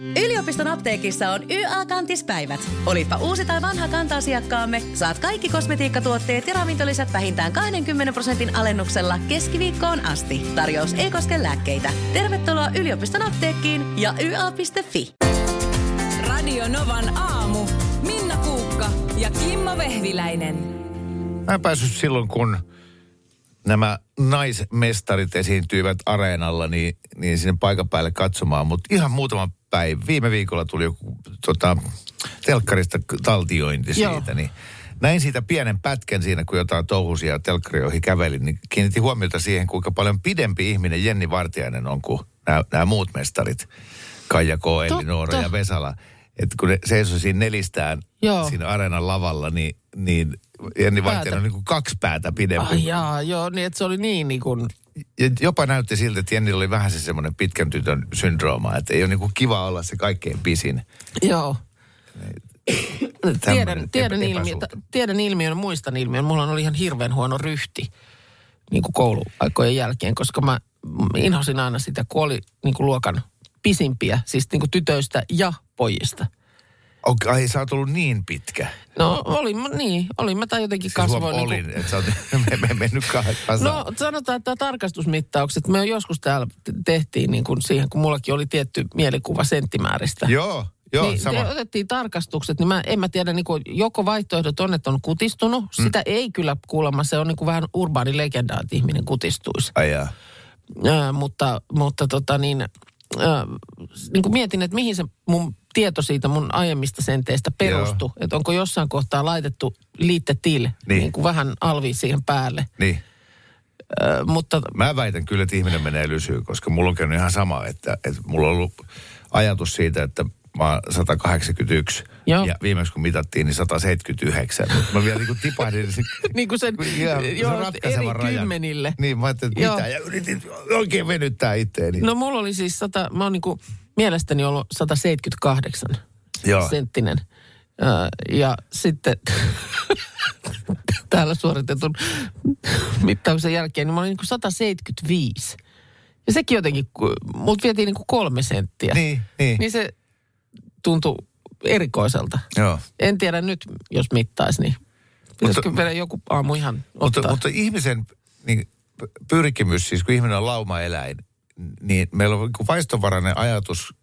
Yliopiston apteekissa on YA-kantispäivät. Olipa uusi tai vanha kanta-asiakkaamme, saat kaikki kosmetiikkatuotteet ja ravintolisät vähintään 20 prosentin alennuksella keskiviikkoon asti. Tarjous ei koske lääkkeitä. Tervetuloa yliopiston apteekkiin ja YA.fi. Radio Novan aamu. Minna Kuukka ja Kimmo Vehviläinen. Mä en päässyt silloin, kun nämä naismestarit esiintyivät areenalla, niin, niin sinne paikan päälle katsomaan. Mutta ihan muutama päivä. Viime viikolla tuli joku tota, telkkarista taltiointi Joo. siitä, niin näin siitä pienen pätkän siinä, kun jotain touhusia telkkari ohi kävelin, niin kiinnitin huomiota siihen, kuinka paljon pidempi ihminen Jenni Vartiainen on kuin nämä, nämä muut mestarit. Kaija K, Elli Totta. Noora ja Vesala. Että kun ne seisoi siinä nelistään Joo. siinä areenan lavalla, niin, niin Jenni on niin kuin kaksi päätä pidempi. Ai jaa, joo, niin että se oli niin niin kuin, Ja jopa näytti siltä, että Jennillä oli vähän se semmoinen pitkän tytön syndrooma, että ei ole niinku kiva olla se kaikkein pisin. joo. Tiedän, tiedän, epä- ilmiön, epäsuhta. tiedän ilmiön, muistan ilmiön. Mulla oli ihan hirveän huono ryhti niin kuin kouluaikojen jälkeen, koska mä inhosin aina sitä, kun oli niin kuin luokan pisimpiä, siis niin kuin tytöistä ja pojista. Okei, ai sä oot ollut niin pitkä. No olin mä, niin, olin mä tai jotenkin Siis kasvoin. niin olin, että sä oot me, me, mennyt kasaan. No sanotaan, että tarkastusmittaukset, me joskus täällä te- tehtiin niin kuin siihen, kun mullakin oli tietty mielikuva senttimääristä. Joo, joo, niin, sama. te otettiin tarkastukset, niin mä, en mä tiedä, niin kuin, joko vaihtoehdot on, että on kutistunut. Mm. Sitä ei kyllä kuulemma, se on niin kuin vähän urbaani legenda, että ihminen kutistuisi. Ai jaa. Ää, mutta mutta tota niin, ää, niin kuin mietin, että mihin se mun tieto siitä mun aiemmista senteistä perustui. Että onko jossain kohtaa laitettu liitte til, Niin. niin. niin kuin vähän alvi siihen päälle. Niin. Ää, mutta Mä väitän kyllä, että ihminen menee lysyyn, koska mulla on käynyt ihan sama, että, että mulla on ollut ajatus siitä, että mä oon 181 Joo. ja viimeksi kun mitattiin, niin 179. Mutta mä vielä niin kuin tipahdin se, niin kuin sen se joo, ratkaisevan eri rajan. kymmenille. Niin, mä ajattelin, että Joo. mitä, ja yritin oikein venyttää itteeni. No mulla oli siis sata, mä oon niinku mielestäni ollut 178 Joo. senttinen. Ja sitten täällä suoritetun mittauksen jälkeen, niin mä olin niinku 175. Ja sekin jotenkin, multa vietiin niinku kolme senttiä. Niin, niin. Niin se tuntui erikoiselta. Joo. En tiedä nyt, jos mittaisi, niin pitäisikö vielä joku aamu ihan Mutta, ottaa. mutta ihmisen niin, pyrkimys, siis kun ihminen on laumaeläin, niin meillä on niin kuin vaistovarainen ajatus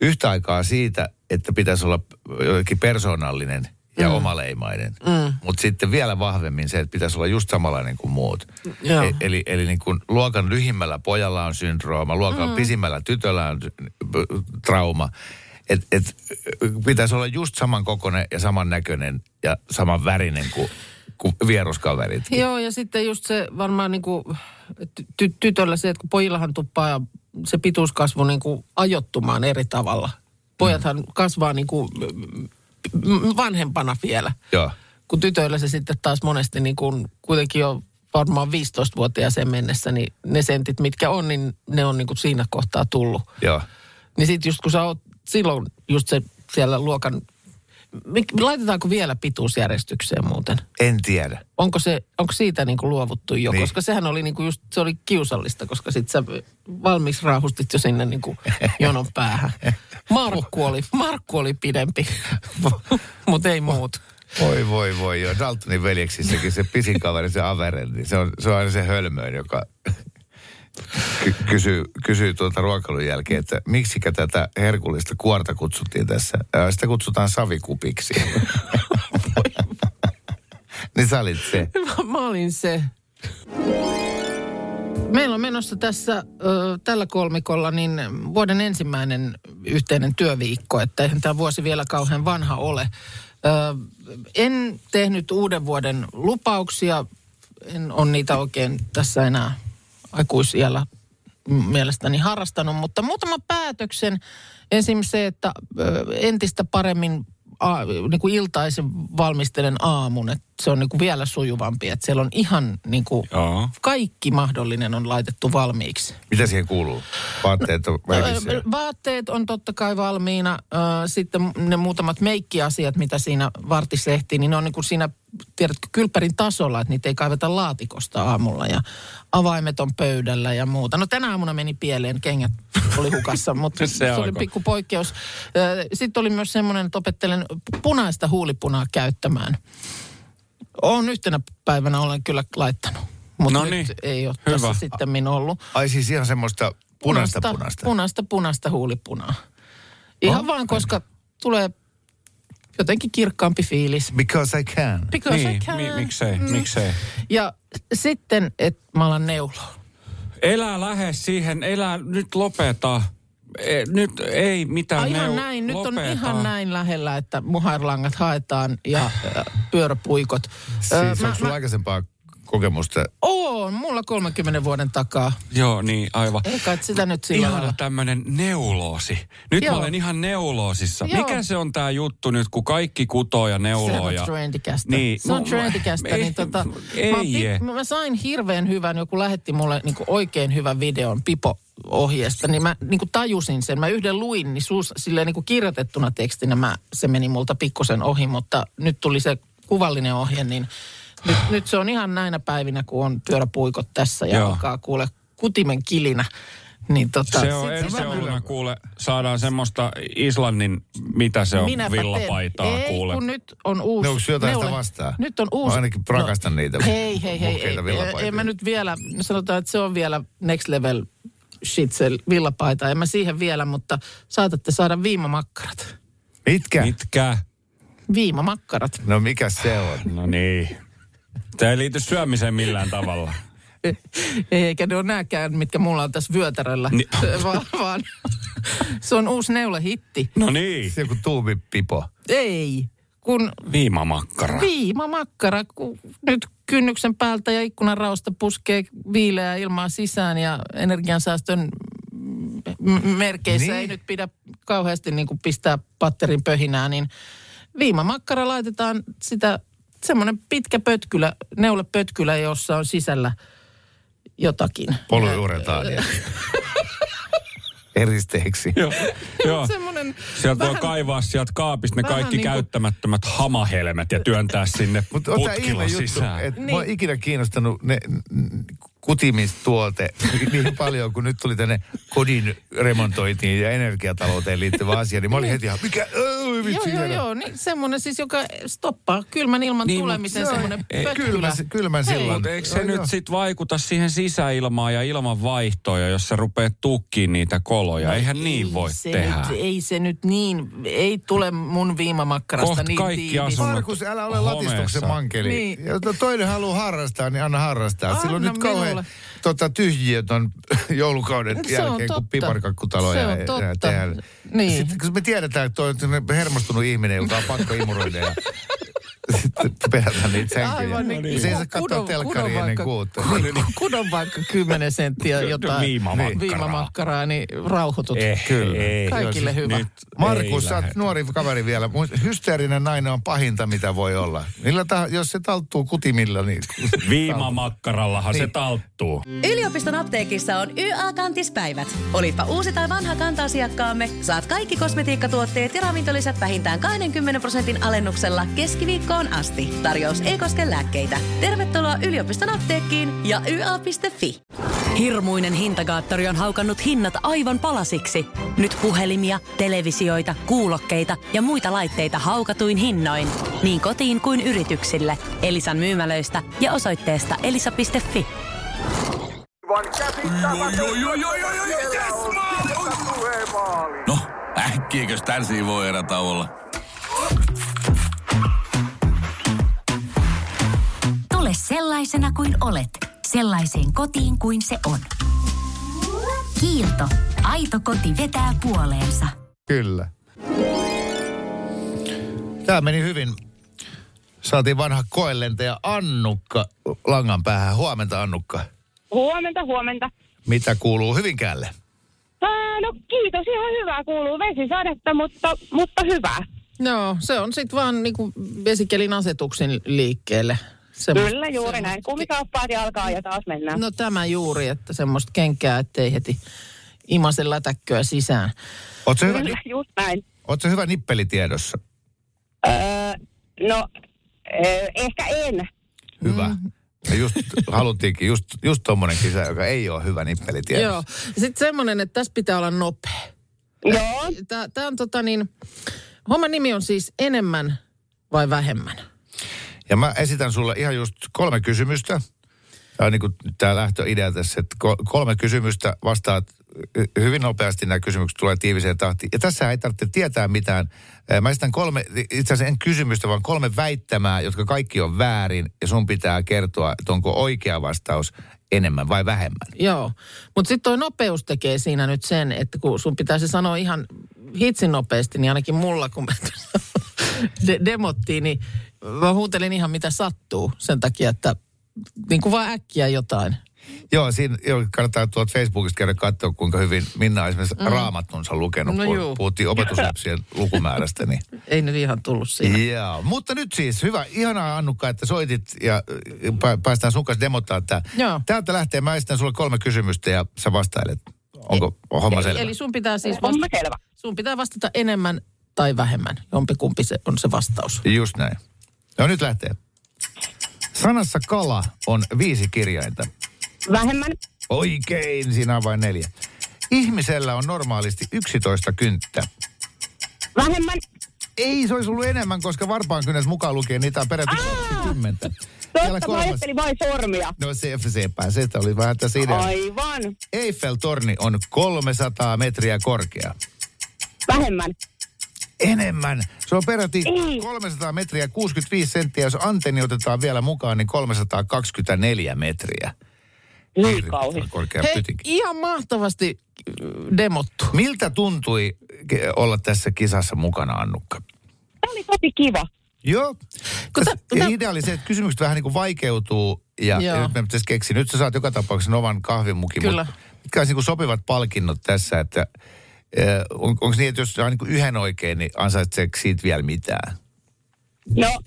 yhtä aikaa siitä, että pitäisi olla jotenkin persoonallinen ja mm. omaleimainen. Mm. Mutta sitten vielä vahvemmin se, että pitäisi olla just samanlainen kuin muut. Joo. E- eli eli niin kuin luokan lyhimmällä pojalla on syndrooma, luokan mm. pisimmällä tytöllä on trauma. Et, et, pitäisi olla just saman kokoinen ja saman näköinen ja saman värinen kuin, kuin vieruskaverit. Joo, ja sitten just se varmaan niin kuin ty- tytöllä se, että kun pojillahan tuppaa se pituuskasvu niin kuin ajottumaan eri tavalla. Pojathan mm. kasvaa niin kuin vanhempana vielä. Joo. Kun tytöillä se sitten taas monesti niin kuin kuitenkin jo varmaan 15-vuotiaaseen mennessä, niin ne sentit, mitkä on, niin ne on niin kuin siinä kohtaa tullut. Joo. Niin sitten just kun sä oot silloin just se siellä luokan... Laitetaanko vielä pituusjärjestykseen muuten? En tiedä. onko, se, onko siitä niin kuin luovuttu jo? Niin. Koska sehän oli niin kuin just, se oli kiusallista, koska sit sä valmiiksi raahustit jo sinne niin kuin jonon päähän. Markku oli, Markku oli pidempi, mutta ei muut. Voi, voi, voi. Joo. Daltonin veljeksissäkin se pisin kaveri, se Averen, niin se on, se on aina se hölmöin, joka ky- kysyy, kysyy tuolta ruokailun jälkeen, että miksikä tätä herkullista kuorta kutsuttiin tässä. Sitä kutsutaan savikupiksi. niin sä olit se. Mä, mä olin se. Meillä on menossa tässä ö, tällä kolmikolla niin vuoden ensimmäinen yhteinen työviikko, että eihän tämä vuosi vielä kauhean vanha ole. Ö, en tehnyt uuden vuoden lupauksia, en ole niitä oikein tässä enää aikuisiellä mielestäni harrastanut, mutta muutama päätöksen. Esimerkiksi se, että entistä paremmin a, niin kuin iltaisen valmistelen aamun, että se on niin kuin vielä sujuvampi, että siellä on ihan niin kuin Joo. kaikki mahdollinen on laitettu valmiiksi. Mitä siihen kuuluu? Vaatteet on. Ö, Vaatteet on totta kai valmiina. Sitten ne muutamat meikkiasiat, mitä siinä vartislehtiin, niin ne on niin kuin siinä tiedätkö, kylppärin tasolla, että niitä ei kaiveta laatikosta aamulla ja avaimet on pöydällä ja muuta. No tänä aamuna meni pieleen, kengät oli hukassa, mutta Se se, oli pikku poikkeus. Sitten oli myös semmoinen, että opettelen punaista huulipunaa käyttämään. Olen yhtenä päivänä olen kyllä laittanut, mutta No nyt niin, ei ole hyvä. tässä sitten ollut. Ai siis ihan semmoista punaista punaista. Punaista, punaista huulipunaa. Ihan Oh. vaan, koska tulee jotenkin kirkkaampi fiilis. Because I can. Because I Niin, can. mi- miksei, Mm. miksei. Ja sitten, että mä alan neuloa. Elää lähde siihen, elää, nyt lopeta. E, nyt ei mitään Ai ihan neu- näin, nyt on lopeta. ihan näin lähellä, että muharlangat haetaan ja äh, pyöräpuikot. Siis Ö, onko sulla aikaisempaa kokemusta? On, mulla 30 vuoden takaa. Joo, niin aivan. Ei kai sitä nyt sillä Ihana lailla. tämmönen neuloosi. Nyt Joo. mä olen ihan neuloosissa. Joo. Mikä se on tää juttu nyt, kun kaikki kutoo ja neuloo? Se on trendikästä. Niin, se on mu- trendikästä. ei- niin tota, ei mä, je. mä sain hirveän hyvän, joku lähetti mulle niin oikein hyvän videon Pipo ohjeesta, niin mä niin tajusin sen. Mä yhden luin, niin suus, silleen niin kirjoitettuna tekstinä mä, se meni multa pikkusen ohi, mutta nyt tuli se kuvallinen ohje, niin nyt, nyt se on ihan näinä päivinä, kun on pyöräpuikot tässä ja Joo. alkaa kuule kutimen kilinä. Niin tota, Se on ensi jouluna kuule, saadaan semmoista Islannin, mitä se on, Minäpä teen. villapaitaa Ei, kuule. kun nyt on uusi. No, onko jotain sitä neule- vastaan? Nyt on uusi. Mä ainakin rakastan niitä Hei, hei, hei. Ei, villapaitia. en mä nyt vielä, sanotaan, että se on vielä next level shit se villapaita. En mä siihen vielä, mutta saatatte saada viimamakkarat. Mitkä? Mitkä? Viimamakkarat. No mikä se on? No niin. Tämä ei liity syömiseen millään tavalla. Eikä ne ole nääkään, mitkä mulla on tässä vyötäröllä, Ni- vaan, vaan se on uusi neulehitti. No niin. Se joku tuumipipo. Ei, kun Viimamakkara. Viimamakkara, kun nyt kynnyksen päältä ja ikkunan raosta puskee viileää ilmaa sisään ja energiansäästön m- merkeissä Niin. ei nyt pidä kauheasti niin kuin pistää patterin pöhinää, niin viimamakkara laitetaan sitä semmoinen pitkä pötkylä, neulepötkylä, jossa on sisällä jotakin. Polyuretaania. Eristeeksi. Joo. Joo. Semmoinen Sieltä voi vähän- kaivaa sieltä kaapista ne kaikki niin kuin- käyttämättömät hamahelmet ja työntää sinne putkilla juttu, sisään. että Niin. mua on ikinä kiinnostanut ne kutimistuote niin paljon, kun nyt tuli tänne kodin remontointiin ja energiatalouteen liittyvä asia, niin mä olin heti ihan, mikä, öö, Joo, vitsi, joo, hieno. joo. Niin semmoinen siis, joka stoppaa kylmän ilman Niin, tulemisen joo, semmoinen ei, pötkylä. Kylmän, kylmän Hei. sillan. Mutta eikö se Joo, nyt joo. sit vaikuta siihen sisäilmaan ja ilman vaihtoja, jos sä rupeat tukkiin niitä koloja? Eihän niin voi se tehdä. Nyt, ei se nyt niin, ei tule mun viimamakkarasta Kohta niin kaikki tiivis. Markus, älä ole homeessa. latistuksen mankeli. Niin. Ja to- toinen haluaa harrastaa, niin anna harrastaa. Anna Silloin nyt kauhean tota, tyhjiötön joulukauden Se jälkeen, kun piparkakkutaloja Se on tehdään. Niin. Sitten kun me tiedetään, että on hermostunut ihminen, joka on pakko imuroida sitten pelätä niitä sänkyjä. Aivan niin. Se ei saa katsoa telkkaria ennen vaikka- kuutta. Kudon, kudon vaikka 10 senttiä jotain Viimamakkaraa. viimamakkaraa, niin rauhoitut. Eh, Kyllä. ei. Kaikille Jos hyvä. Nyt Markus, sä oot nuori kaveri vielä. Hysteerinen nainen on pahinta, mitä voi olla. Millä tah- jos se talttuu kutimilla, niin... Viimamakkarallahan se Niin. talttuu. Yliopiston apteekissa on YA-kantispäivät. Olipa uusi tai vanha kanta-asiakkaamme, saat kaikki kosmetiikkatuotteet ja ravintolisät vähintään 20 prosentin alennuksella keskiviikkoon asti. Tarjous ei koske lääkkeitä. Tervetuloa yliopiston apteekkiin ja YA.fi. Hirmuinen hintakaattori on haukannut hinnat aivan palasiksi. Nyt puhelimia, televisioita, kuulokkeita ja muita laitteita haukatuin hinnoin. Niin kotiin kuin yrityksille. Elisan myymälöistä ja osoitteesta elisa.fi. No, äkkiäkös tän voi erä? Sellaisena kuin olet, sellaiseen kotiin kuin se on. Kiilto. Aito koti vetää puoleensa. Kyllä. Tämä meni hyvin. Saatiin vanha koelentäjä Annukka langan päähän. Huomenta Annukka. Huomenta, huomenta. Mitä kuuluu Hyvinkäälle? Ää, no kiitos, ihan hyvää kuuluu vesisadetta, mutta, mutta hyvää. Joo, se on sitten vaan niinku vesikelin asetuksen liikkeelle. Semmosta- Kyllä, juuri näin. semmosta- Kumikaappaat jalkaa ja taas mennään. No tämä juuri, että semmoista kenkää, ettei heti imase lätäkköä sisään. Oletko hyvä, Kyllä, just näin. ootko hyvä nippelitiedossa? Öö, no, Ö, ehkä en. Hyvä. Ja just haluttiinkin, just, just tommonen kisa, joka ei ole hyvä nippeli tiedossa. Joo. Sitten semmoinen, että tässä pitää olla nopea. Joo. Tämä on tota niin, homman nimi on siis enemmän vai vähemmän? Ja mä esitän sulle ihan just kolme kysymystä. Tämä on niin kuin tämä lähtöidea tässä, että ko- kolme kysymystä vastaat hy- hyvin nopeasti nämä kysymykset tulee tiiviseen tahtiin. Ja tässä ei tarvitse tietää mitään. Mä esitän kolme, itse asiassa en kysymystä, vaan kolme väittämää, jotka kaikki on väärin. Ja sun pitää kertoa, että onko oikea vastaus enemmän vai vähemmän. Joo. Mutta sitten toi nopeus tekee siinä nyt sen, että kun sun pitäisi sanoa ihan hitsin nopeasti, niin ainakin mulla, kun me de- demottiin, niin mä huutelin ihan mitä sattuu sen takia, että niin kuin vaan äkkiä jotain. Joo, siinä joo, kannattaa tuolta Facebookista käydä katsoa, kuinka hyvin Minna on esimerkiksi mm. raamattunsa lukenut. No kun juu. Puhuttiin opetusläpsien lukumäärästä, niin Ei nyt ihan tullut siinä. Joo, mutta nyt siis hyvä, ihanaa Annukka, että soitit ja pä- päästään sun kanssa demottaa tämä. Täältä lähtee, mä esitän sulle kolme kysymystä ja sä vastailet. Onko homma selvä? Eli sun pitää siis vastata, sun pitää vastata enemmän tai vähemmän. Jompikumpi se on se vastaus. Just näin. No nyt lähtee. Sanassa kala on viisi kirjainta. Vähemmän. Oikein, siinä on vain neljä. Ihmisellä on normaalisti 11 kynttä. Vähemmän. Ei, se olisi ollut enemmän, koska varpaan kynnäs mukaan lukien niitä on peräti 20. Vielä Totta, mä ajattelin vain sormia. No se, sepä, se oli vähän tässä idea. Aivan. Eiffel-torni on 300 metriä korkea. Vähemmän. Enemmän. Se on peräti Ei. 300 metriä 65 senttiä. Jos antenni otetaan vielä mukaan, niin 324 metriä. Niin kauhean. Hei, pytinki. ihan mahtavasti äh, demottu. Miltä tuntui olla tässä kisassa mukana, Annukka? Tämä oli tosi kiva. Joo. Tä- tä- idea oli se, että kysymykset vähän niin kuin vaikeutuu ja, Joo. ja nyt me pitäisi keksiä. Nyt sä saat joka tapauksessa Novan kahvimukin. Kyllä. Mutta mitkä olisi niin kuin sopivat palkinnot tässä, että on, onko niin, että jos saa niin kuin yhden oikein, niin ansaitseeko siitä vielä mitään? No,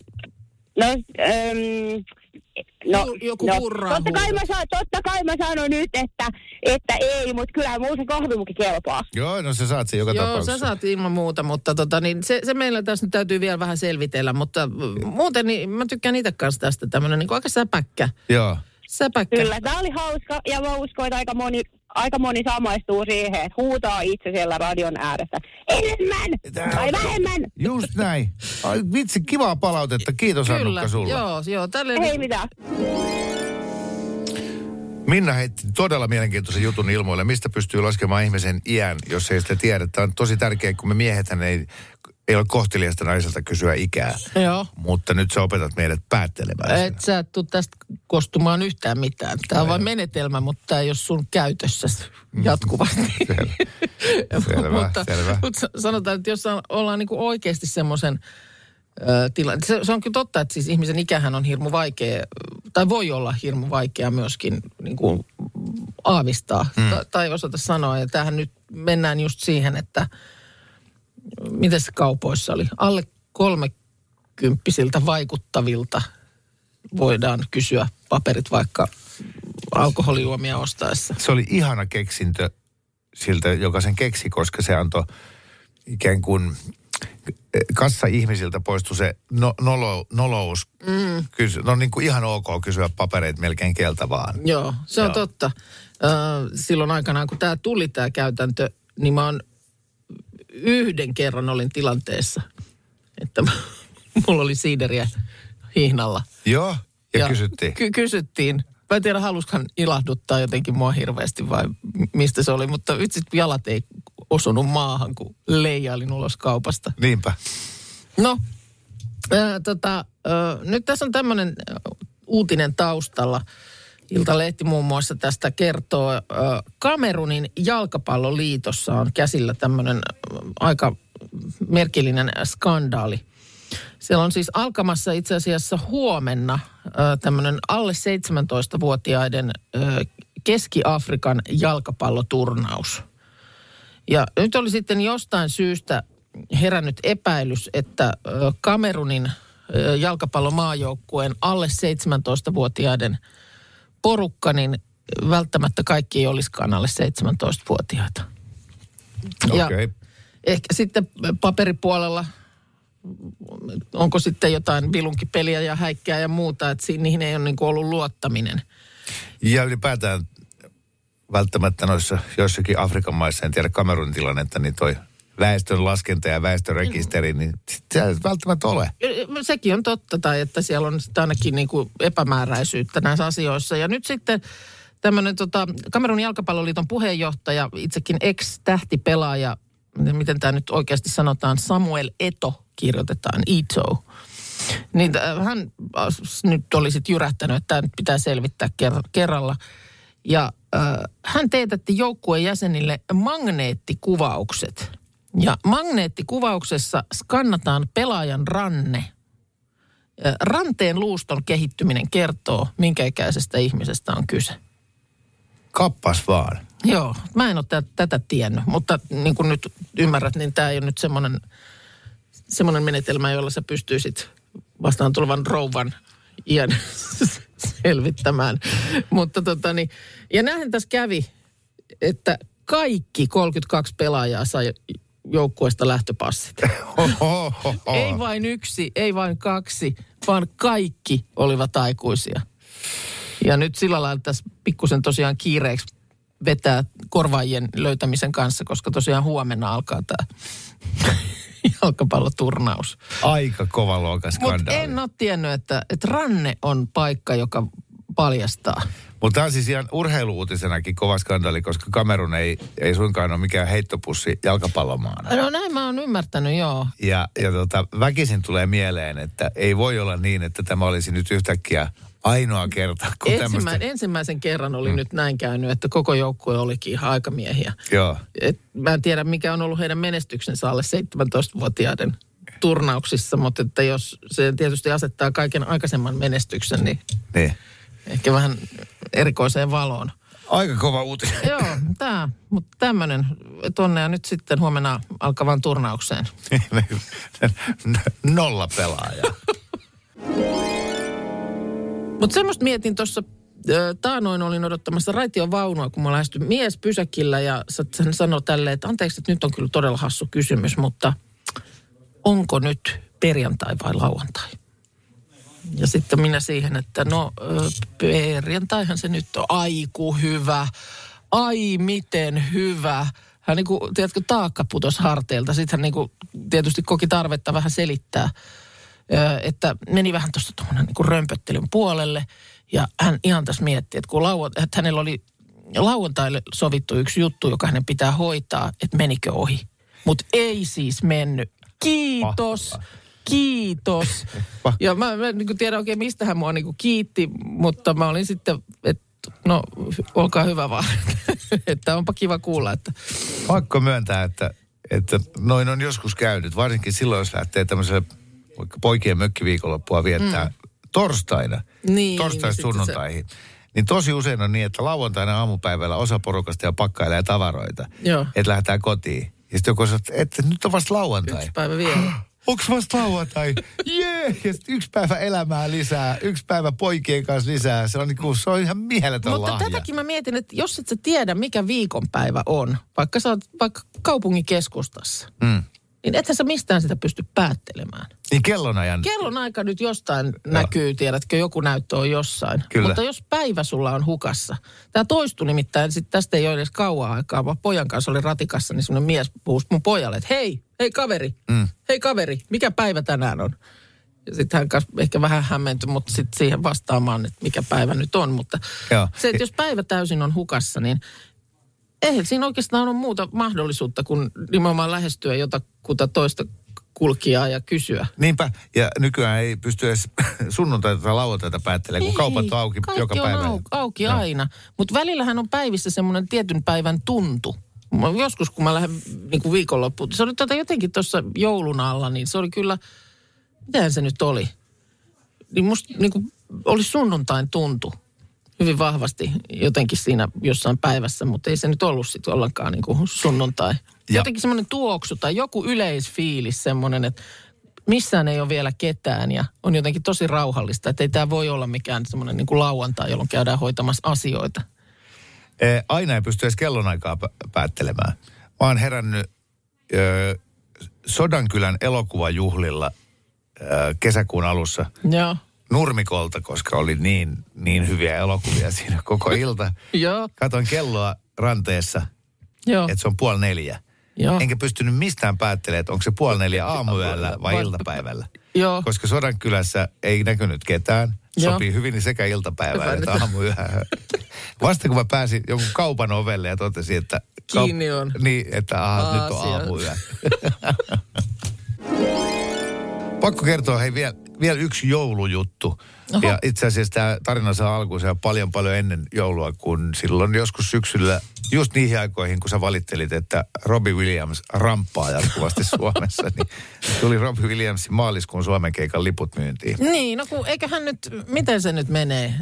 no, ähm, no, Joku- no hurraa totta, kai mä saan, totta kai mä sanon nyt, että, että ei, mutta kyllä mulla se kahvimuki kelpaa. Joo, no sä saat sen joka Joo, tapauksessa. sä saat ilman muuta, mutta tota, niin se, se meillä tässä nyt täytyy vielä vähän selvitellä. Mutta mm, muuten niin mä tykkään itse kanssa tästä tämmöinen niin aika säpäkkä. Joo. Säpäkkä. Kyllä, tämä oli hauska ja mä uskon, että aika moni, aika moni samaistuu siihen, että huutaa itse siellä radion ääressä. Enemmän Tää- tai vähemmän. Just näin. Ai, vitsi, kivaa palautetta. Kiitos Kyllä, Annukka sulle. joo, joo. Tälleen, Ei mitään. Minna heitti todella mielenkiintoisen jutun ilmoille. Mistä pystyy laskemaan ihmisen iän, jos ei sitä tiedä? Tämä on tosi tärkeää, kun me miehethän ei, ei ole kohteliasta naiselta kysyä ikää. Joo. Mutta nyt sä opetat meidät päättelemään. Et sä et tuu tästä kostumaan yhtään mitään. Tämä on vain menetelmä, mutta tämä ei ole sun käytössä jatkuvasti. Selvä. Selvä, mutta, selvä. mutta sa- sanotaan, että jos ollaan niin oikeasti semmoisen tilanne. Se, se on kyllä totta, että siis ihmisen ikähän on hirmu vaikea, tai voi olla hirmu vaikea myöskin niin kuin aavistaa mm. tai, tai osata sanoa. Ja tämähän nyt mennään just siihen, että miten se kaupoissa oli? Alle kolmekymppisiltä vaikuttavilta voidaan kysyä paperit vaikka alkoholijuomia ostaessa. Se oli ihana keksintö siltä, joka sen keksi, koska se antoi ikään kuin kassa-ihmisiltä poistui se no, nolo, nolous. Mm. Kysy, no niin kuin ihan ok kysyä papereita melkein keltä vaan. Joo, se on Joo. totta. Ö, silloin aikanaan, kun tämä tuli tämä käytäntö, niin mä oon yhden kerran olin tilanteessa, että mulla oli siideriä hihnalla. Joo, ja, ja kysyttiin. Ky- kysyttiin. Mä en tiedä, haluskan ilahduttaa jotenkin mua hirveästi vai mistä se oli, mutta vitsi jalat ei osunut maahan, kun leijailin ulos kaupasta. Niinpä. No, ää, tota, ää, nyt tässä on tämmöinen uutinen taustalla. Iltalehti muun muassa tästä kertoo. Kamerunin jalkapalloliitossa on käsillä tämmöinen aika merkillinen skandaali. Siellä on siis alkamassa itse asiassa huomenna tämmöinen alle 17-vuotiaiden ää, Keski-Afrikan jalkapalloturnaus. Ja nyt oli sitten jostain syystä herännyt epäilys, että Kamerunin jalkapallomaajoukkueen alle 17-vuotiaiden porukka, niin välttämättä kaikki ei olisikaan alle 17-vuotiaita. Ja Okei. ehkä sitten paperipuolella onko sitten jotain vilunkipeliä ja häikkää ja muuta, että si- niihin ei ole niin kuin ollut luottaminen. Ja ylipäätään välttämättä noissa joissakin Afrikan maissa, en tiedä Kamerun tilannetta, niin toi väestön laskenta ja väestörekisteri, niin se ei välttämättä ole. Sekin on totta, tai että siellä on ainakin niin kuin epämääräisyyttä näissä asioissa. Ja nyt sitten tämmöinen tota, Kamerun jalkapalloliiton puheenjohtaja, itsekin ex-tähtipelaaja, miten tämä nyt oikeasti sanotaan, Samuel Eto kirjoitetaan, Ito. Niin hän nyt oli sitten jyrähtänyt, että tämä nyt pitää selvittää ker- kerralla. Ja äh, hän teetätti joukkueen jäsenille magneettikuvaukset. Ja magneettikuvauksessa skannataan pelaajan ranne. Ranteen luuston kehittyminen kertoo, minkä ikäisestä ihmisestä on kyse. Kappas vaan. Joo, mä en ole tä- tätä tiennyt, mutta niin kuin nyt ymmärrät, niin tämä ei ole nyt semmoinen, semmoinen menetelmä, jolla sä pystyisit vastaan tulevan rouvan iän selvittämään. Mutta tota niin, ja näinhän tässä kävi, että kaikki 32 pelaajaa sai joukkueesta lähtöpassit. Ei vain yksi, ei vain kaksi, vaan kaikki olivat aikuisia. Ja nyt sillä lailla tässä pikkusen tosiaan kiireeksi vetää korvaajien löytämisen kanssa, koska tosiaan huomenna alkaa tämä jalkapalloturnaus. Aika kova luokan Mutta skandaali. en ole tiennyt, että, että ranne on paikka, joka paljastaa. Mutta tämä on siis ihan urheiluutisenakin kova skandaali, koska Kamerun ei, ei suinkaan ole mikään heittopussi jalkapallomaana. No näin mä oon ymmärtänyt, joo. Ja, ja tota, väkisin tulee mieleen, että ei voi olla niin, että tämä olisi nyt yhtäkkiä ainoa kerta, kun Ensimmä, tämmöistä... ensimmäisen kerran oli mm. nyt näin käynyt, että koko joukkue olikin ihan aikamiehiä. Joo. Et mä en tiedä, mikä on ollut heidän menestyksensä alle 17-vuotiaiden turnauksissa, mutta että jos se tietysti asettaa kaiken aikaisemman menestyksen, niin Niin. Ehkä vähän erikoiseen valoon. Aika kova uutinen. Joo, tämä, mutta tämmöinen tonne ja nyt sitten huomenna alkavaan turnaukseen. Nolla pelaajaa. Mutta semmoista mietin tuossa, taanoin olin odottamassa raition vaunua, kun mä lähestyn mies pysäkillä ja hän sanoi tälleen, että anteeksi, että nyt on kyllä todella hassu kysymys, mutta onko nyt perjantai vai lauantai? Ja sitten minä siihen, että no perjantaihan se nyt on. Aiku hyvä. Ai miten hyvä. Hän niin kuin, tiedätkö, taakka putos harteilta. Sitten hän niin kuin, tietysti koki tarvetta vähän selittää, että meni vähän tuosta tuommoinen niin römpöttelyn puolelle. Ja hän ihan tässä mietti, että kun lauan, että hänellä oli lauantaille sovittu yksi juttu, joka hänen pitää hoitaa, että menikö ohi. Mutta ei siis mennyt. Kiitos. Kiitos. Ja mä, mä en niin tiedä oikein, mistä hän mua niin kiitti, mutta mä olin sitten, että no olkaa hyvä vaan. että onpa kiva kuulla, että Pakko myöntää, että, että noin on joskus käynyt, varsinkin silloin, jos lähtee tämmöiselle poikien mökkiviikonloppua viettää mm. torstaina, Niin, torstaista niin sunnuntaihin. Niin tosi usein on niin, että lauantaina aamupäivällä osa porukasta jo pakkailee tavaroita, Joo. että lähdetään kotiin. Ja sitten joku sanoo, että, että nyt on vasta lauantai. yksi päivä vielä. Onks vasta lauantai? Jee! Yeah! Ja sit yksi päivä elämää lisää, yksi päivä poikien kanssa lisää. Se on, niinku, se on ihan mieletön Mutta lahja. tätäkin mä mietin, että jos et sä tiedä, mikä viikonpäivä on, vaikka sä oot vaikka kaupungin keskustassa, Mm. niin ethän sä mistään sitä pysty päättelemään. Niin kellonajan. Kellon aika nyt jostain näkyy, tiedätkö, joku näyttö on jossain. Kyllä. Mutta jos päivä sulla on hukassa. Tämä toistui nimittäin, sit tästä ei ole edes kauan aikaa, vaan pojan kanssa oli ratikassa, niin semmoinen mies puhuisi mun pojalle, että hei, hei kaveri, mm. hei kaveri, mikä päivä tänään on? Ja sitten hän ehkä vähän hämmentyi, mutta sitten siihen vastaamaan, että mikä päivä nyt on. Mutta Joo. se, että jos päivä täysin on hukassa, niin eihän siinä oikeastaan ole muuta mahdollisuutta kuin nimenomaan lähestyä jotakuta toista kulkijaa ja kysyä. Niinpä, ja nykyään ei pysty edes sunnuntaita tai lauantaita päättelemään, kun kaupat on auki joka on päivä. Au, auki Joo. aina. Mutta välillähän on päivissä semmoinen tietyn päivän tuntu. Mä Joskus kun mä lähden niin kuin viikonloppuun, se oli tota jotenkin tuossa joulun alla, niin se oli kyllä, mitähän se nyt oli? Niin musta niin kuin oli sunnuntain tuntu hyvin vahvasti jotenkin siinä jossain päivässä, mutta ei se nyt ollut sitten ollenkaan niin kuin sunnuntai. Ja- Jotenkin semmoinen tuoksu tai joku yleisfiilis semmoinen, että missään ei ole vielä ketään ja on jotenkin tosi rauhallista, että ei tämä voi olla mikään semmoinen niin kuin lauantai, jolloin käydään hoitamassa asioita. Eh, Aina ei pysty edes kellonaikaa pä- päättelemään. Mä oon herännyt ö, Sodankylän elokuvajuhlilla äh, kesäkuun alussa Joo. Nurmikolta, koska oli niin, niin hyviä elokuvia siinä koko ilta. Joo. Katoin kelloa ranteessa, että se on puoli neljä. Joo. Enkä pystynyt mistään päättelemään, että onko se puoli neljä aamuyöllä vai Vai- iltapäivällä. Joo. Koska Sodankylässä ei näkynyt ketään. Joo. Sopii hyvin niin sekä iltapäivään että aamuyöhön. Vasta kun mä pääsin jonkun kaupan ovelle ja totesin, että... Kiinni on. Niin, että aha, nyt on Aasia. aamuyö. Pakko kertoa hei vielä, vielä yksi joulujuttu. Oho. Ja itse asiassa tämä tarina saa alkuunsa paljon paljon ennen joulua, kun silloin joskus syksyllä, just niihin aikoihin, kun sä valittelit, että Robbie Williams ramppaa jatkuvasti Suomessa, niin tuli Robbie Williamsin maaliskuun Suomen keikan liput myyntiin. Niin, no kun eiköhän nyt, miten se nyt menee?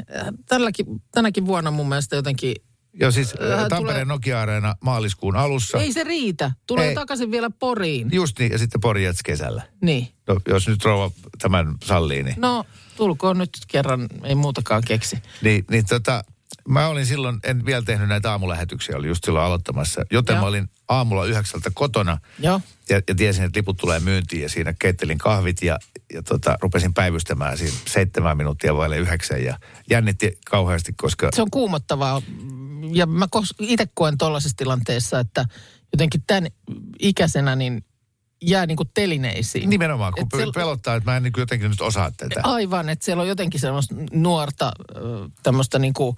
Tälläkin, tänäkin vuonna mun mielestä jotenkin, Joo, siis Äh, Tampereen tulee- Nokia-areena maaliskuun alussa. ei se riitä. Tulee Ei. takaisin vielä Poriin. Just niin, ja sitten Pori Jets kesällä. Niin. No, jos nyt rouva tämän sallii, niin... No, tulkoon nyt kerran, ei muutakaan keksi. Niin, niin tota, mä olin silloin, en vielä tehnyt näitä aamulähetyksiä, oli just silloin aloittamassa. Joten Joo. mä olin aamulla yhdeksältä kotona Joo. ja, ja tiesin, että liput tulee myyntiin ja siinä keittelin kahvit ja, ja tota, rupesin päivystämään siinä seitsemän minuuttia vaille yhdeksän ja jännitti kauheasti, koska Se on kuumottavaa. Ja mä itse koen tuollaisessa tilanteessa, että jotenkin tämän ikäisenä niin jää niin kuin telineisiin. nimenomaan kun Et siellä- pelottaa, että mä en niin kuin jotenkin nyt osaa tätä. Aivan, että siellä on jotenkin semmoista nuorta tämmöistä niin kuin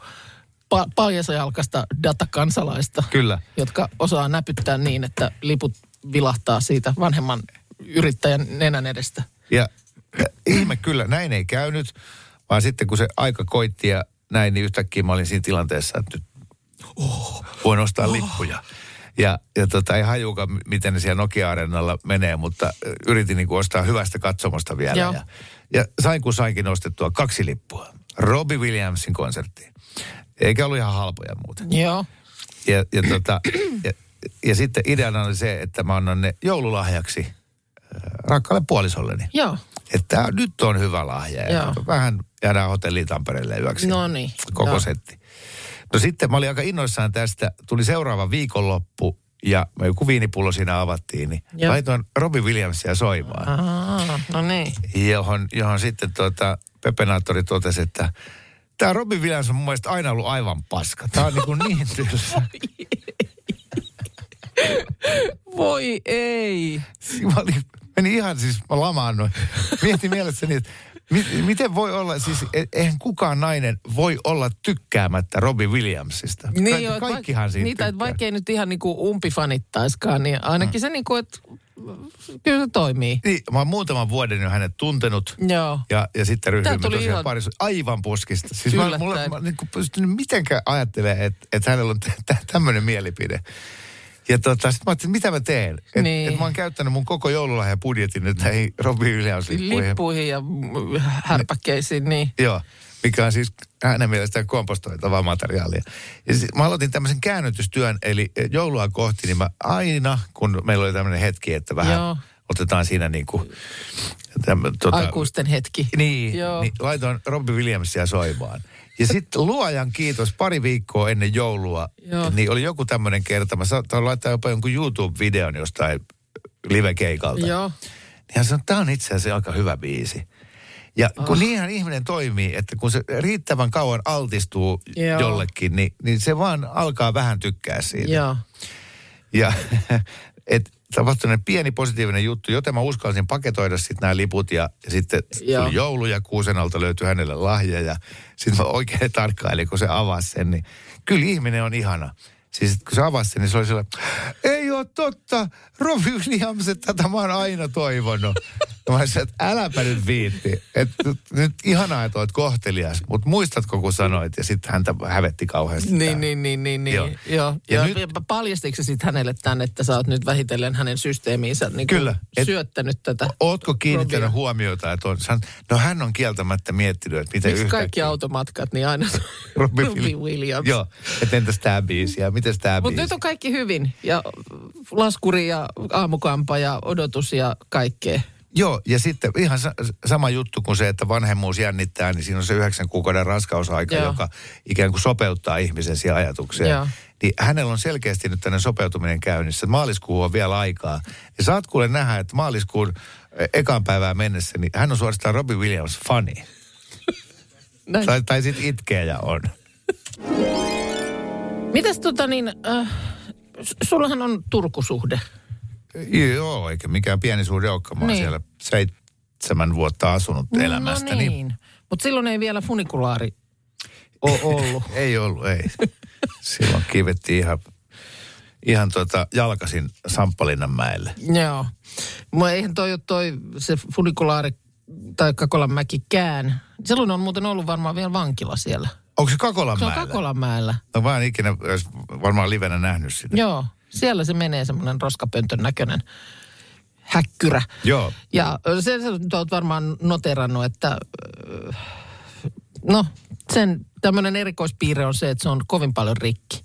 pa- paljasajalkasta datakansalaista, Kyllä. jotka osaa näpyttää niin, että liput vilahtaa siitä vanhemman yrittäjän nenän edestä. Ja, ja ihme kyllä, näin ei käynyt, vaan sitten kun se aika koitti ja näin, niin yhtäkkiä mä olin siinä tilanteessa, että nyt oh, voin ostaa oh. lippuja. Ja, ja tota, ei hajuka, miten ne siellä Nokia-areenalla menee, mutta yritin niin kuin ostaa hyvästä katsomosta vielä. Joo. Ja, ja sain kun sainkin ostettua kaksi lippua. Robbie Williamsin konserttiin. Eikä ollut ihan halpoja muuten. Joo. Ja, ja, tota, ja, ja sitten ideana oli se, että mä annan ne joululahjaksi rakkaalle puolisolleni. Joo. Että nyt on hyvä lahja. Ja Joo. vähän jäädään hotelliin Tampereelle yöksi. No niin. Koko Joo. setti. No sitten mä olin aika innoissaan tästä. Tuli seuraava viikonloppu ja me joku viinipullo siinä avattiin. Niin Joo. laitoin Robbie Williamsia soimaan. Aa, no niin. Johon, johon sitten tuota, Pepe Naattori totesi, että tämä Robbie Williams on mun mielestä aina ollut aivan paska. Tämä on niin, kuin niin tylsä. Voi ei. Mä olin, meni ihan siis, mä lamaannuin. Mietin mielessäni, että miten voi olla, siis e- eihän kukaan nainen voi olla tykkäämättä Robbie Williamsista. Ka- Niin joo, kaikkihan vaik- siitä Niitä, että tykkää. vaikka ei nyt ihan niinku umpifanittaiskaan, niin ainakin se niinku, että kyllä se toimii. Niin, mä oon muutaman vuoden jo hänet tuntenut. Joo. Ja, ja sitten ryhdyimme tosiaan ihan- parissa aivan puskista. Siis mä, Yllättäen. mulla, mä niin pystynyt mitenkään ajattelemaan, että, että hänellä on tä- tä- tämmöinen mielipide. Ja tota, sitten mä ajattelin, mitä mä teen? Et, Niin. et mä oon käyttänyt mun koko joululahjabudjetin nyt näihin Robbie Williams-lippuihin. Lippuihin ja härpäkkeisiin, niin. Joo, mikä on siis hänen mielestään kompostoitavaa materiaalia. Ja sit mä aloitin tämmöisen käännytystyön, eli joulua kohti, niin mä aina, kun meillä oli tämmöinen hetki, että vähän Joo. otetaan siinä niin kuin... Tämmö, tota, Aikuisten hetki. Niin, Joo. niin laitoin Robbie Williamsia soimaan. Ja sitten luojan kiitos, pari viikkoa ennen joulua, Joo. niin oli joku tämmöinen kerta. Mä saattaa laittaa jopa jonkun YouTube-videon jostain live-keikalta. Joo. Niin hän sanoi, tämä on itse asiassa aika hyvä biisi. Ja kun oh. niinhän ihminen toimii, että kun se riittävän kauan altistuu Joo. jollekin, niin, niin se vaan alkaa vähän tykkää siitä. Joo. Ja et, tapahtui pieni positiivinen juttu, joten mä uskalsin paketoida sitten nämä liput ja, ja sitten Joo. tuli joulu ja kuusen alta löytyi hänelle lahja ja sitten mä oikein tarkkailin, kun se avasi sen, niin kyllä ihminen on ihana. Siis kun se avasi sen, niin se oli sellainen, ei ole totta, Robbie Williams, että tätä mä oon aina toivonut. Ja mä sanoin, että äläpä nyt viitti. Että nyt ihanaa, että oot kohtelias, mutta muistatko kun sanoit? Ja sitten häntä hävetti kauheasti. Niin, niin, niin, niin, niin. Joo. Joo. Ja Ja, nyt- se sitten hänelle tämän, että sä oot nyt vähitellen hänen systeemiinsä niin Kyllä. Et- syöttänyt tätä? Ootko kiinnittänyt Robbia. huomiota, että on, no hän on kieltämättä miettinyt, että miten Miksi yhtäkkiä... kaikki automatkat, niin aina Robbie Robbie Will- Williams. Joo, että entäs tämä biisi ja miten tämä Mutta nyt on kaikki hyvin. Ja laskuri ja aamukampa ja odotus ja kaikkea. Joo, ja sitten ihan sa- sama juttu kuin se, että vanhemmuus jännittää, niin siinä on se yhdeksän kuukauden raskausaika, Joo. joka ikään kuin sopeuttaa ihmisen siihen ajatukseen. Joo. niin hänellä on selkeästi nyt tänne sopeutuminen käynnissä. Maaliskuu on vielä aikaa. Ja saat kuule nähdä, että maaliskuun eh, ekan päivään mennessä, niin hän on suorastaan Robbie Williams fani. tai, tai sitten itkee ja on. Mitäs tota niin, äh, sullahan on Turkusuhde. Joo, eikä mikään pieni suuri joukko. Mä Niin. siellä seitsemän vuotta asunut elämästä. No niin. Mutta silloin ei vielä funikulaari ole ollut. Ei ollut, ei. Silloin kivettiin ihan, ihan tota jalkasin Samppalinnan mäelle. Joo. Mutta eihän toi toi se funikulaari tai Kakolanmäkikään. Silloin on muuten ollut varmaan vielä vankila siellä. Onko se Kakolan Se on mäellä? Kakolanmäellä. No mä en ikinä varmaan livenä nähnyt sitä. Joo, siellä se menee semmoinen roskapöntön näköinen häkkyrä. Joo. Ja sen sä oot varmaan noterannut, että ö, no sen tämmöinen erikoispiirre on se, että se on kovin paljon rikki.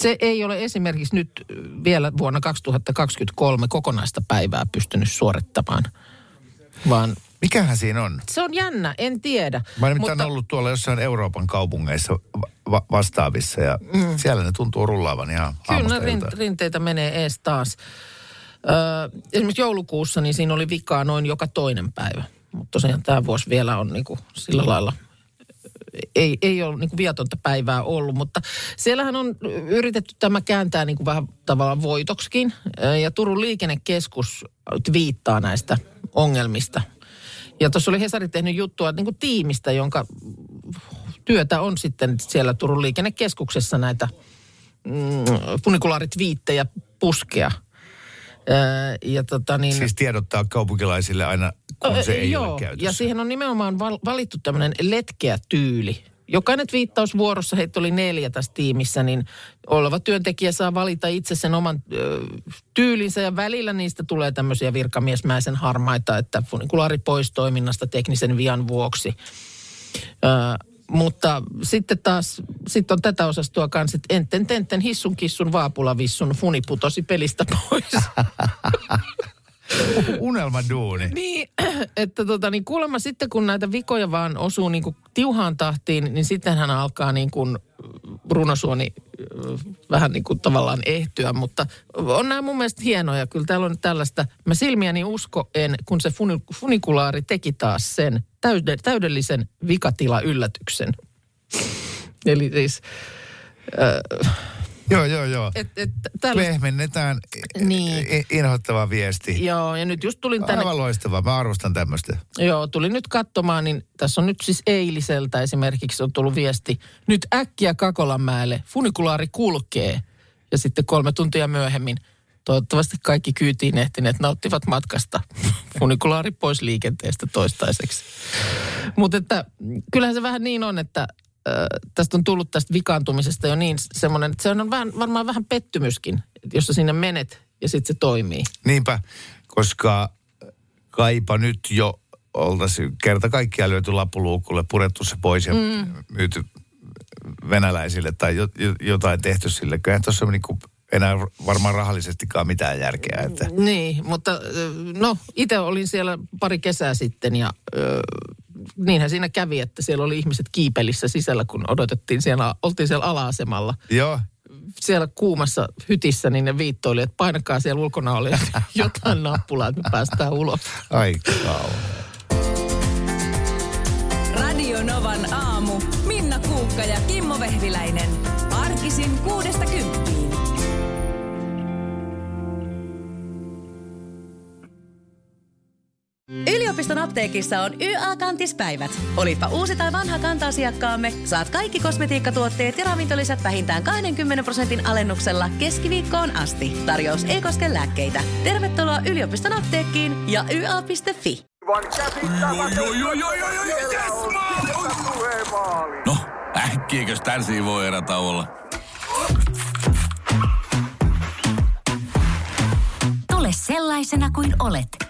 Se ei ole esimerkiksi nyt ö, vielä vuonna 2023 kokonaista päivää pystynyt suorittamaan, vaan Mikähän siinä on? se on jännä, en tiedä. Mä oon nimittäin ollut tuolla jossain Euroopan kaupungeissa va- vastaavissa ja mm. siellä ne tuntuu rullaavan ihan Kyllä rin, rinteitä menee ees taas. Öö, esimerkiksi joulukuussa niin siinä oli vikaa noin joka toinen päivä. Mutta tosiaan tämä vuosi vielä on niinku sillä lailla, ei, ei ole niinku vietonta päivää ollut. Mutta siellähän on yritetty tämä kääntää niinku vähän tavallaan voitoksikin. Ja Turun liikennekeskus viittaa näistä ongelmista. Ja tuossa oli Hesari tehnyt juttua niinku tiimistä, jonka työtä on sitten siellä Turun liikennekeskuksessa näitä mm, funikulaarit viittejä puskea. Öö, ja tota niin, Siis tiedottaa kaupunkilaisille aina, kun se ei joo, ole käytössä. ja siihen on nimenomaan val- valittu tämmöinen letkeä tyyli. Jokainen twiittausvuorossa, heitä oli neljä tässä tiimissä, niin oleva työntekijä saa valita itse sen oman ö, tyylinsä ja välillä niistä tulee tämmöisiä virkamiesmäisen harmaita, että funikulaari pois toiminnasta teknisen vian vuoksi. Ö, mutta sitten taas, sitten on tätä osastoa kanssa, että enten tenten hissun kissun vaapulavissun funi putosi pelistä pois. Unelmaduuni. Niin, että tota, niin kuulemma sitten kun näitä vikoja vaan osuu niin kuin tiuhaan tahtiin, niin sitten hän alkaa niin kuin runosuoni äh, vähän niin kuin tavallaan ehtyä, mutta on nämä mun mielestä hienoja. Kyllä täällä on tällaista, mä silmiäni usko en, kun se funi- funikulaari teki taas sen täyde, täydellisen vikatila-yllätyksen. Eli siis, äh, Joo, joo, joo. et, et, täällä, Pehmennetään Niin. i- inhottava viesti. joo, ja nyt just tulin tänne Aivan loistavaa. Mä arvostan tämmöistä. Joo, tuli nyt katsomaan, niin tässä on nyt siis eiliseltä esimerkiksi on tullut viesti. Nyt äkkiä Kakolanmäelle, funikulaari kulkee. Ja sitten kolme tuntia myöhemmin, toivottavasti kaikki kyytiin ehtineet nauttivat matkasta. Funikulaari pois liikenteestä toistaiseksi. Mutta että kyllähän se vähän niin on, että tästä on tullut tästä vikaantumisesta jo niin semmoinen, että se on vähän, varmaan vähän pettymyskin, että jos sä sinne menet ja sitten se toimii. Niinpä, koska kaipa nyt jo oltaisiin kerta kaikkiaan lyöty lappuluukulle, purettu se pois ja mm. myyty venäläisille tai jo, jo, jotain tehty sille. Kyllähän tuossa on niinku enää varmaan rahallisestikaan mitään järkeä. Että. Niin, mutta no itse olin siellä pari kesää sitten ja ö, niinhän siinä kävi, että siellä oli ihmiset kiipelissä sisällä, kun odotettiin siellä, oltiin siellä ala-asemalla. Joo, Siellä kuumassa hytissä niin ne viittoili, että painakaa siellä ulkona oli jotain nappulaa, että me päästään ulos. aika kauan. Radio Novan aamu. Minna Kuukka ja Kimmo Vehviläinen. Yliopiston apteekissa on YA-kantispäivät. Olipa uusi tai vanha kanta-asiakkaamme, saat kaikki kosmetiikkatuotteet ja ravintolisät vähintään 20 prosentin alennuksella keskiviikkoon asti. Tarjous ei koske lääkkeitä. Tervetuloa yliopiston apteekkiin ja YA.fi. No, äkkiäkös tän voi erä olla? Tule sellaisena kuin olet,